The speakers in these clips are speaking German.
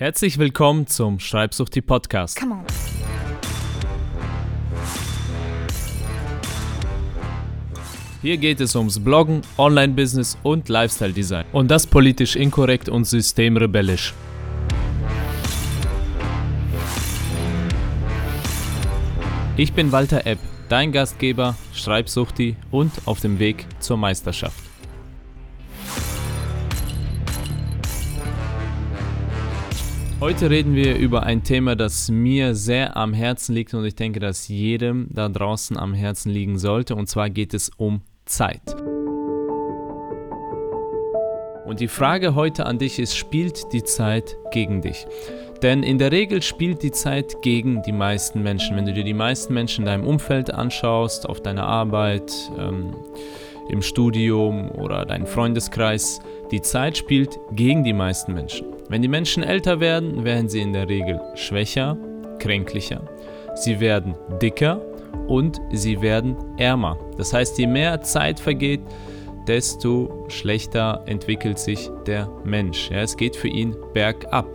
Herzlich willkommen zum Schreibsucht die Podcast. Come on. Hier geht es ums Bloggen, Online-Business und Lifestyle-Design. Und das politisch inkorrekt und systemrebellisch. Ich bin Walter Epp, dein Gastgeber, Schreibsuchti und auf dem Weg zur Meisterschaft. Heute reden wir über ein Thema, das mir sehr am Herzen liegt und ich denke, dass jedem da draußen am Herzen liegen sollte. Und zwar geht es um Zeit. Und die Frage heute an dich ist, spielt die Zeit gegen dich? Denn in der Regel spielt die Zeit gegen die meisten Menschen. Wenn du dir die meisten Menschen in deinem Umfeld anschaust, auf deiner Arbeit, ähm, im Studium oder deinen Freundeskreis, die Zeit spielt gegen die meisten Menschen. Wenn die Menschen älter werden, werden sie in der Regel schwächer, kränklicher. Sie werden dicker und sie werden ärmer. Das heißt, je mehr Zeit vergeht, desto schlechter entwickelt sich der Mensch. Ja, es geht für ihn bergab.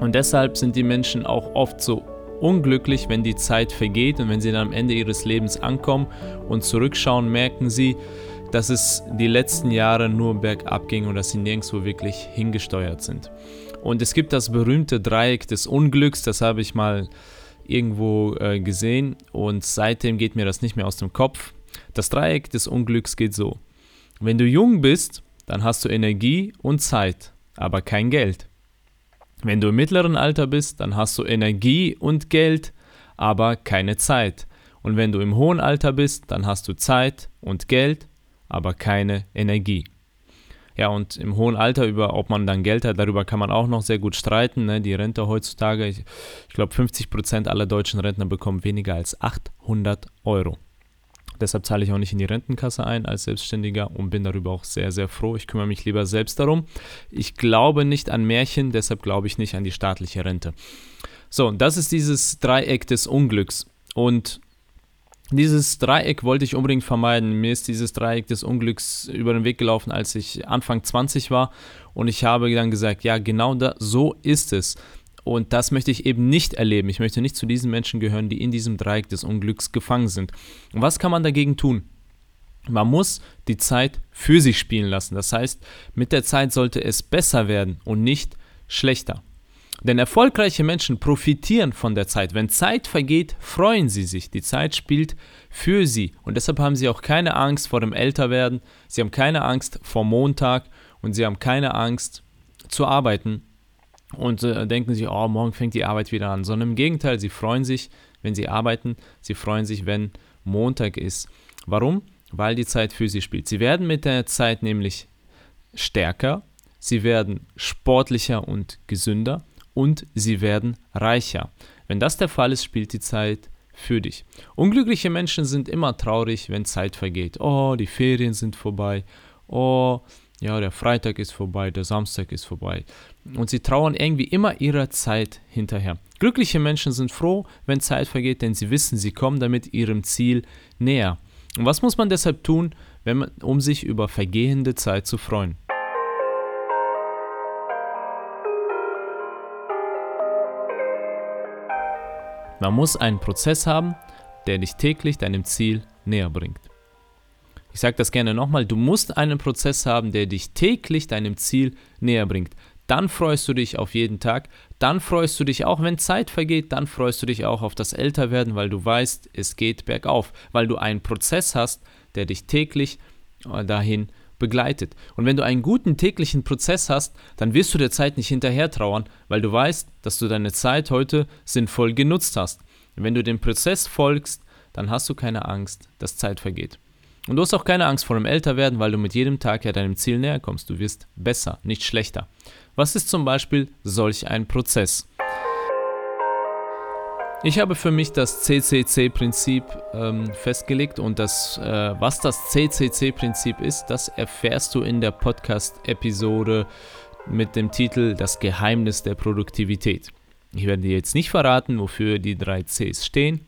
Und deshalb sind die Menschen auch oft so unglücklich, wenn die Zeit vergeht und wenn sie dann am Ende ihres Lebens ankommen und zurückschauen, merken sie, dass es die letzten Jahre nur bergab ging und dass sie nirgendwo wirklich hingesteuert sind. Und es gibt das berühmte Dreieck des Unglücks, das habe ich mal irgendwo äh, gesehen und seitdem geht mir das nicht mehr aus dem Kopf. Das Dreieck des Unglücks geht so. Wenn du jung bist, dann hast du Energie und Zeit, aber kein Geld. Wenn du im mittleren Alter bist, dann hast du Energie und Geld, aber keine Zeit. Und wenn du im hohen Alter bist, dann hast du Zeit und Geld, aber keine Energie. Ja, und im hohen Alter, über ob man dann Geld hat, darüber kann man auch noch sehr gut streiten. Ne? Die Rente heutzutage, ich, ich glaube 50% aller deutschen Rentner bekommen weniger als 800 Euro. Deshalb zahle ich auch nicht in die Rentenkasse ein als Selbstständiger und bin darüber auch sehr, sehr froh. Ich kümmere mich lieber selbst darum. Ich glaube nicht an Märchen, deshalb glaube ich nicht an die staatliche Rente. So, das ist dieses Dreieck des Unglücks. Und dieses Dreieck wollte ich unbedingt vermeiden. Mir ist dieses Dreieck des Unglücks über den Weg gelaufen, als ich Anfang 20 war. Und ich habe dann gesagt, ja, genau da, so ist es. Und das möchte ich eben nicht erleben. Ich möchte nicht zu diesen Menschen gehören, die in diesem Dreieck des Unglücks gefangen sind. Und was kann man dagegen tun? Man muss die Zeit für sich spielen lassen. Das heißt, mit der Zeit sollte es besser werden und nicht schlechter. Denn erfolgreiche Menschen profitieren von der Zeit. Wenn Zeit vergeht, freuen sie sich. Die Zeit spielt für sie. Und deshalb haben sie auch keine Angst vor dem Älterwerden. Sie haben keine Angst vor Montag und sie haben keine Angst zu arbeiten und äh, denken sich, oh, morgen fängt die Arbeit wieder an. Sondern im Gegenteil, sie freuen sich, wenn sie arbeiten. Sie freuen sich, wenn Montag ist. Warum? Weil die Zeit für sie spielt. Sie werden mit der Zeit nämlich stärker, sie werden sportlicher und gesünder und sie werden reicher. Wenn das der Fall ist, spielt die Zeit für dich. Unglückliche Menschen sind immer traurig, wenn Zeit vergeht. Oh, die Ferien sind vorbei. Oh, ja, der Freitag ist vorbei, der Samstag ist vorbei. Und sie trauern irgendwie immer ihrer Zeit hinterher. Glückliche Menschen sind froh, wenn Zeit vergeht, denn sie wissen, sie kommen damit ihrem Ziel näher. Und was muss man deshalb tun, man, um sich über vergehende Zeit zu freuen? Man muss einen Prozess haben, der dich täglich deinem Ziel näher bringt. Ich sage das gerne nochmal, du musst einen Prozess haben, der dich täglich deinem Ziel näher bringt. Dann freust du dich auf jeden Tag, dann freust du dich auch, wenn Zeit vergeht, dann freust du dich auch auf das Älterwerden, weil du weißt, es geht bergauf, weil du einen Prozess hast, der dich täglich äh, dahin begleitet. Und wenn du einen guten täglichen Prozess hast, dann wirst du der Zeit nicht hinterher trauern, weil du weißt, dass du deine Zeit heute sinnvoll genutzt hast. Und wenn du dem Prozess folgst, dann hast du keine Angst, dass Zeit vergeht. Und du hast auch keine Angst vor dem Älterwerden, weil du mit jedem Tag ja deinem Ziel näher kommst. Du wirst besser, nicht schlechter. Was ist zum Beispiel solch ein Prozess? Ich habe für mich das CCC-Prinzip ähm, festgelegt und das, äh, was das CCC-Prinzip ist, das erfährst du in der Podcast-Episode mit dem Titel Das Geheimnis der Produktivität. Ich werde dir jetzt nicht verraten, wofür die drei Cs stehen.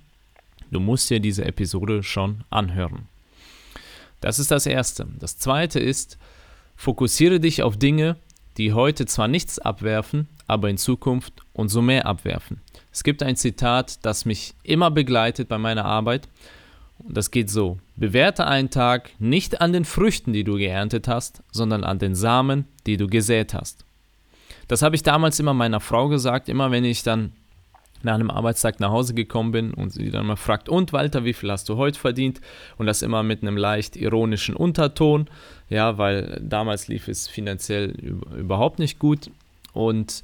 Du musst dir diese Episode schon anhören. Das ist das Erste. Das Zweite ist, fokussiere dich auf Dinge, die heute zwar nichts abwerfen, aber in Zukunft umso mehr abwerfen. Es gibt ein Zitat, das mich immer begleitet bei meiner Arbeit. Und das geht so. Bewerte einen Tag nicht an den Früchten, die du geerntet hast, sondern an den Samen, die du gesät hast. Das habe ich damals immer meiner Frau gesagt, immer wenn ich dann nach einem Arbeitstag nach Hause gekommen bin und sie dann mal fragt, und Walter, wie viel hast du heute verdient? Und das immer mit einem leicht ironischen Unterton, ja, weil damals lief es finanziell überhaupt nicht gut. Und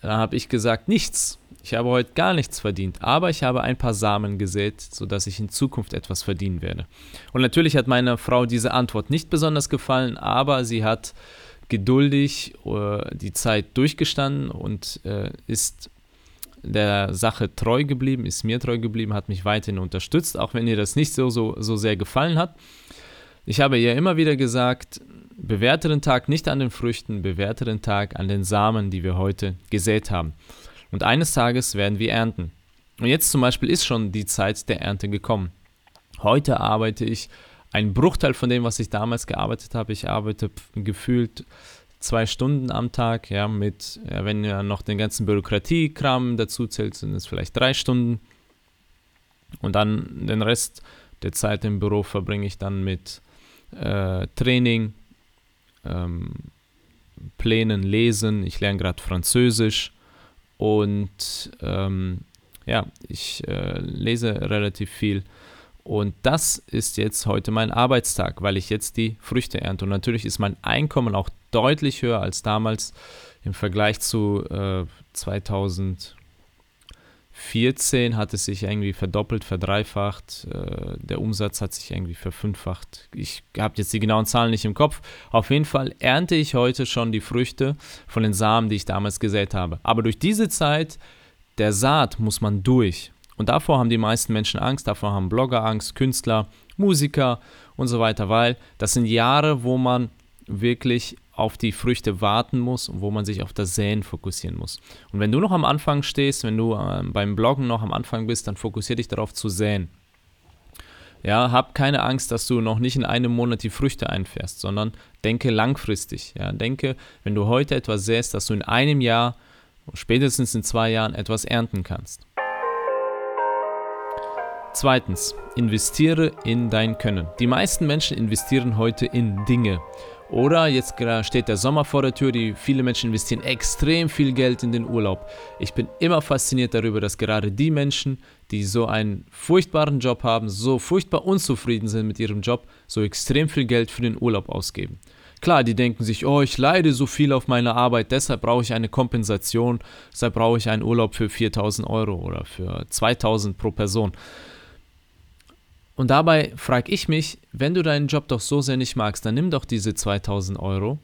da habe ich gesagt, nichts. Ich habe heute gar nichts verdient, aber ich habe ein paar Samen gesät, sodass ich in Zukunft etwas verdienen werde. Und natürlich hat meiner Frau diese Antwort nicht besonders gefallen, aber sie hat geduldig äh, die Zeit durchgestanden und äh, ist der Sache treu geblieben, ist mir treu geblieben, hat mich weiterhin unterstützt, auch wenn ihr das nicht so, so, so sehr gefallen hat. Ich habe ihr immer wieder gesagt, bewerte den Tag nicht an den Früchten, bewerte den Tag an den Samen, die wir heute gesät haben. Und eines Tages werden wir ernten. Und jetzt zum Beispiel ist schon die Zeit der Ernte gekommen. Heute arbeite ich einen Bruchteil von dem, was ich damals gearbeitet habe. Ich arbeite gefühlt zwei Stunden am Tag, ja, mit, ja, wenn ihr noch den ganzen Bürokratiekram dazu zählt, sind es vielleicht drei Stunden. Und dann den Rest der Zeit im Büro verbringe ich dann mit äh, Training, ähm, Plänen, Lesen. Ich lerne gerade Französisch und ähm, ja, ich äh, lese relativ viel. Und das ist jetzt heute mein Arbeitstag, weil ich jetzt die Früchte ernte. Und natürlich ist mein Einkommen auch deutlich höher als damals im Vergleich zu äh, 2014 hat es sich irgendwie verdoppelt, verdreifacht. Äh, der Umsatz hat sich irgendwie verfünffacht. Ich habe jetzt die genauen Zahlen nicht im Kopf. Auf jeden Fall ernte ich heute schon die Früchte von den Samen, die ich damals gesät habe. Aber durch diese Zeit der Saat muss man durch. Und davor haben die meisten Menschen Angst, davor haben Blogger Angst, Künstler, Musiker und so weiter, weil das sind Jahre, wo man wirklich auf die Früchte warten muss und wo man sich auf das Säen fokussieren muss. Und wenn du noch am Anfang stehst, wenn du äh, beim Bloggen noch am Anfang bist, dann fokussiere dich darauf zu säen. Ja, hab keine Angst, dass du noch nicht in einem Monat die Früchte einfährst, sondern denke langfristig. Ja, denke, wenn du heute etwas säst, dass du in einem Jahr, spätestens in zwei Jahren etwas ernten kannst. Zweitens, investiere in dein Können. Die meisten Menschen investieren heute in Dinge. Oder jetzt steht der Sommer vor der Tür, die viele Menschen investieren extrem viel Geld in den Urlaub. Ich bin immer fasziniert darüber, dass gerade die Menschen, die so einen furchtbaren Job haben, so furchtbar unzufrieden sind mit ihrem Job, so extrem viel Geld für den Urlaub ausgeben. Klar, die denken sich, oh, ich leide so viel auf meine Arbeit, deshalb brauche ich eine Kompensation, deshalb brauche ich einen Urlaub für 4000 Euro oder für 2000 pro Person. Und dabei frage ich mich, wenn du deinen Job doch so sehr nicht magst, dann nimm doch diese 2000 Euro,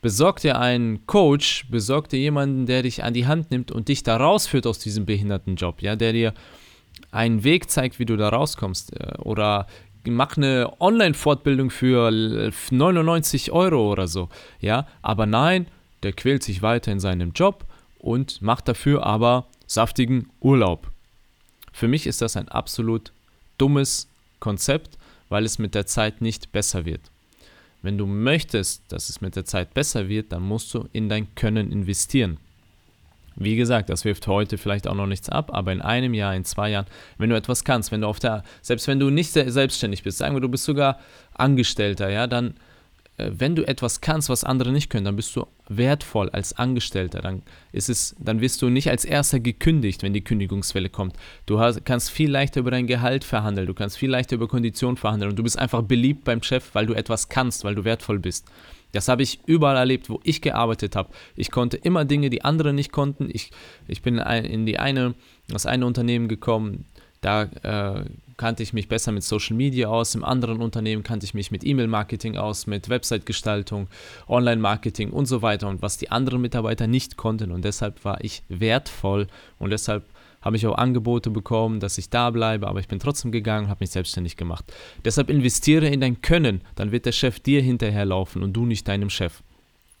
besorg dir einen Coach, besorg dir jemanden, der dich an die Hand nimmt und dich da rausführt aus diesem behinderten Job, ja, der dir einen Weg zeigt, wie du da rauskommst. Äh, oder mach eine Online-Fortbildung für 99 Euro oder so, ja. Aber nein, der quält sich weiter in seinem Job und macht dafür aber saftigen Urlaub. Für mich ist das ein absolut dummes Konzept, weil es mit der Zeit nicht besser wird. Wenn du möchtest, dass es mit der Zeit besser wird, dann musst du in dein Können investieren. Wie gesagt, das wirft heute vielleicht auch noch nichts ab, aber in einem Jahr, in zwei Jahren, wenn du etwas kannst, wenn du auf der, selbst wenn du nicht selbstständig bist, sagen wir, du bist sogar Angestellter, ja, dann wenn du etwas kannst, was andere nicht können, dann bist du wertvoll als Angestellter. Dann ist es, dann wirst du nicht als erster gekündigt, wenn die Kündigungswelle kommt. Du hast, kannst viel leichter über dein Gehalt verhandeln, du kannst viel leichter über Konditionen verhandeln und du bist einfach beliebt beim Chef, weil du etwas kannst, weil du wertvoll bist. Das habe ich überall erlebt, wo ich gearbeitet habe. Ich konnte immer Dinge, die andere nicht konnten. Ich, ich bin in die eine, das eine Unternehmen gekommen, da äh, kannte ich mich besser mit Social Media aus. Im anderen Unternehmen kannte ich mich mit E-Mail-Marketing aus, mit Website-Gestaltung, Online-Marketing und so weiter. Und was die anderen Mitarbeiter nicht konnten. Und deshalb war ich wertvoll und deshalb habe ich auch Angebote bekommen, dass ich da bleibe, aber ich bin trotzdem gegangen, habe mich selbstständig gemacht. Deshalb investiere in dein Können, dann wird der Chef dir hinterherlaufen und du nicht deinem Chef.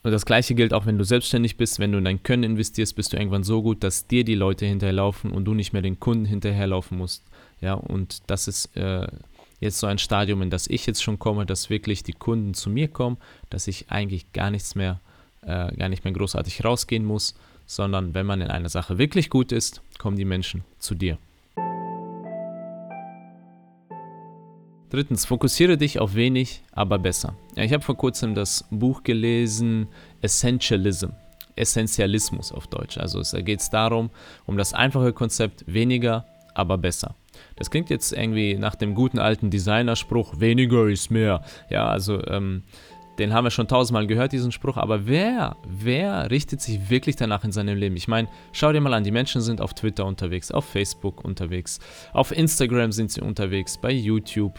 Und das gleiche gilt auch, wenn du selbstständig bist, wenn du in dein Können investierst, bist du irgendwann so gut, dass dir die Leute hinterherlaufen und du nicht mehr den Kunden hinterherlaufen musst. Ja, und das ist äh, jetzt so ein Stadium, in das ich jetzt schon komme, dass wirklich die Kunden zu mir kommen, dass ich eigentlich gar nichts mehr, äh, gar nicht mehr großartig rausgehen muss, sondern wenn man in einer Sache wirklich gut ist, kommen die Menschen zu dir. Drittens, fokussiere dich auf wenig, aber besser. Ja, ich habe vor kurzem das Buch gelesen, Essentialism. Essentialismus auf Deutsch. Also es geht darum, um das einfache Konzept weniger, aber besser. Das klingt jetzt irgendwie nach dem guten alten Designerspruch, weniger ist mehr. Ja, also ähm, den haben wir schon tausendmal gehört, diesen Spruch, aber wer, wer richtet sich wirklich danach in seinem Leben? Ich meine, schau dir mal an, die Menschen sind auf Twitter unterwegs, auf Facebook unterwegs, auf Instagram sind sie unterwegs, bei YouTube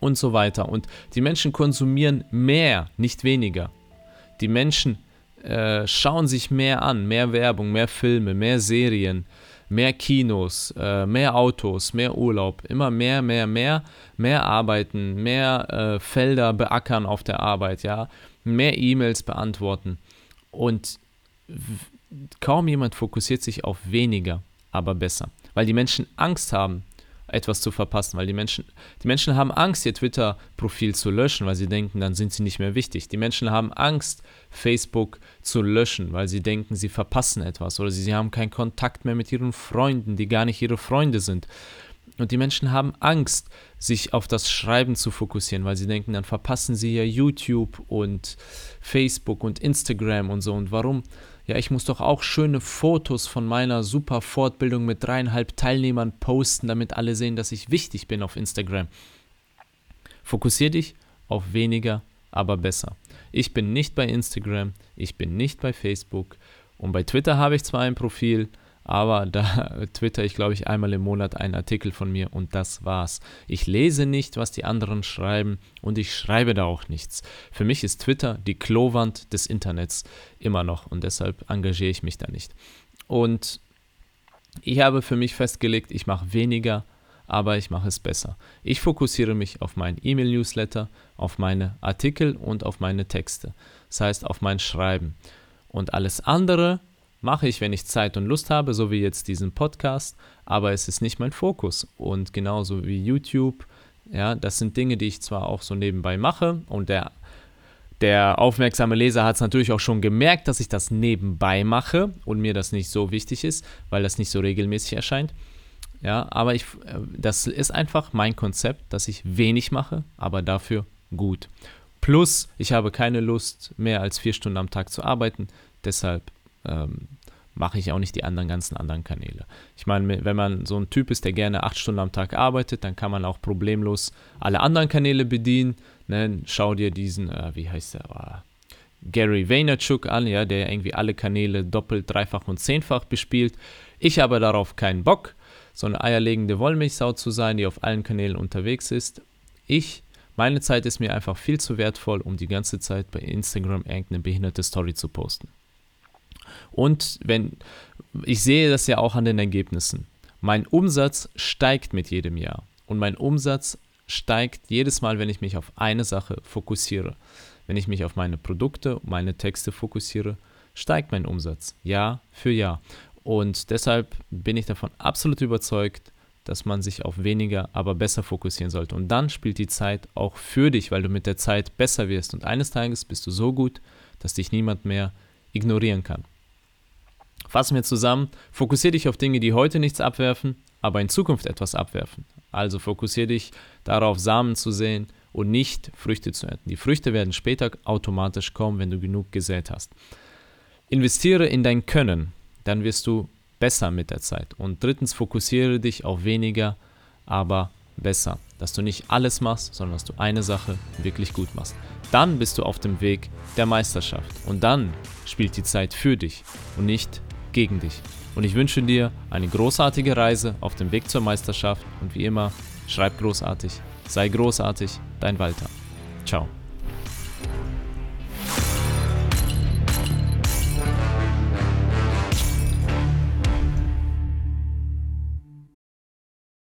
und so weiter. Und die Menschen konsumieren mehr, nicht weniger. Die Menschen äh, schauen sich mehr an, mehr Werbung, mehr Filme, mehr Serien, mehr Kinos, äh, mehr Autos, mehr Urlaub, immer mehr, mehr, mehr, mehr arbeiten, mehr äh, Felder beackern auf der Arbeit, ja, mehr E-Mails beantworten. Und kaum jemand fokussiert sich auf weniger, aber besser, weil die Menschen Angst haben, etwas zu verpassen, weil die Menschen, die Menschen haben Angst, ihr Twitter-Profil zu löschen, weil sie denken, dann sind sie nicht mehr wichtig. Die Menschen haben Angst, Facebook zu löschen, weil sie denken, sie verpassen etwas oder sie, sie haben keinen Kontakt mehr mit ihren Freunden, die gar nicht ihre Freunde sind. Und die Menschen haben Angst, sich auf das Schreiben zu fokussieren, weil sie denken, dann verpassen sie ja YouTube und Facebook und Instagram und so. Und warum? Ja, ich muss doch auch schöne Fotos von meiner super Fortbildung mit dreieinhalb Teilnehmern posten, damit alle sehen, dass ich wichtig bin auf Instagram. Fokussier dich auf weniger, aber besser. Ich bin nicht bei Instagram, ich bin nicht bei Facebook und bei Twitter habe ich zwar ein Profil, aber da twitter ich, glaube ich, einmal im Monat einen Artikel von mir und das war's. Ich lese nicht, was die anderen schreiben und ich schreibe da auch nichts. Für mich ist Twitter die Klowand des Internets immer noch und deshalb engagiere ich mich da nicht. Und ich habe für mich festgelegt, ich mache weniger, aber ich mache es besser. Ich fokussiere mich auf meinen E-Mail-Newsletter, auf meine Artikel und auf meine Texte. Das heißt, auf mein Schreiben. Und alles andere mache ich, wenn ich Zeit und Lust habe, so wie jetzt diesen Podcast, aber es ist nicht mein Fokus. Und genauso wie YouTube, ja, das sind Dinge, die ich zwar auch so nebenbei mache und der, der aufmerksame Leser hat es natürlich auch schon gemerkt, dass ich das nebenbei mache und mir das nicht so wichtig ist, weil das nicht so regelmäßig erscheint. Ja, aber ich, äh, das ist einfach mein Konzept, dass ich wenig mache, aber dafür gut. Plus, ich habe keine Lust, mehr als vier Stunden am Tag zu arbeiten. Deshalb ähm, mache ich auch nicht die anderen ganzen anderen Kanäle. Ich meine, wenn man so ein Typ ist, der gerne acht Stunden am Tag arbeitet, dann kann man auch problemlos alle anderen Kanäle bedienen. Ne? Schau dir diesen, äh, wie heißt der, oh, Gary Vaynerchuk an, ja, der irgendwie alle Kanäle doppelt, dreifach und zehnfach bespielt. Ich habe darauf keinen Bock, so eine eierlegende Wollmilchsau zu sein, die auf allen Kanälen unterwegs ist. Ich, meine Zeit ist mir einfach viel zu wertvoll, um die ganze Zeit bei Instagram irgendeine behinderte Story zu posten. Und wenn ich sehe das ja auch an den Ergebnissen. Mein Umsatz steigt mit jedem Jahr und mein Umsatz steigt jedes Mal, wenn ich mich auf eine Sache fokussiere. Wenn ich mich auf meine Produkte, meine Texte fokussiere, steigt mein Umsatz Jahr für Jahr. Und deshalb bin ich davon absolut überzeugt, dass man sich auf weniger, aber besser fokussieren sollte. Und dann spielt die Zeit auch für dich, weil du mit der Zeit besser wirst. Und eines Tages bist du so gut, dass dich niemand mehr ignorieren kann. Fassen wir zusammen, fokussiere dich auf Dinge, die heute nichts abwerfen, aber in Zukunft etwas abwerfen. Also fokussiere dich darauf, Samen zu sehen und nicht Früchte zu ernten. Die Früchte werden später automatisch kommen, wenn du genug gesät hast. Investiere in dein Können, dann wirst du besser mit der Zeit. Und drittens, fokussiere dich auf weniger, aber besser. Dass du nicht alles machst, sondern dass du eine Sache wirklich gut machst. Dann bist du auf dem Weg der Meisterschaft. Und dann spielt die Zeit für dich und nicht gegen dich. Und ich wünsche dir eine großartige Reise auf dem Weg zur Meisterschaft und wie immer, schreib großartig, sei großartig, dein Walter. Ciao.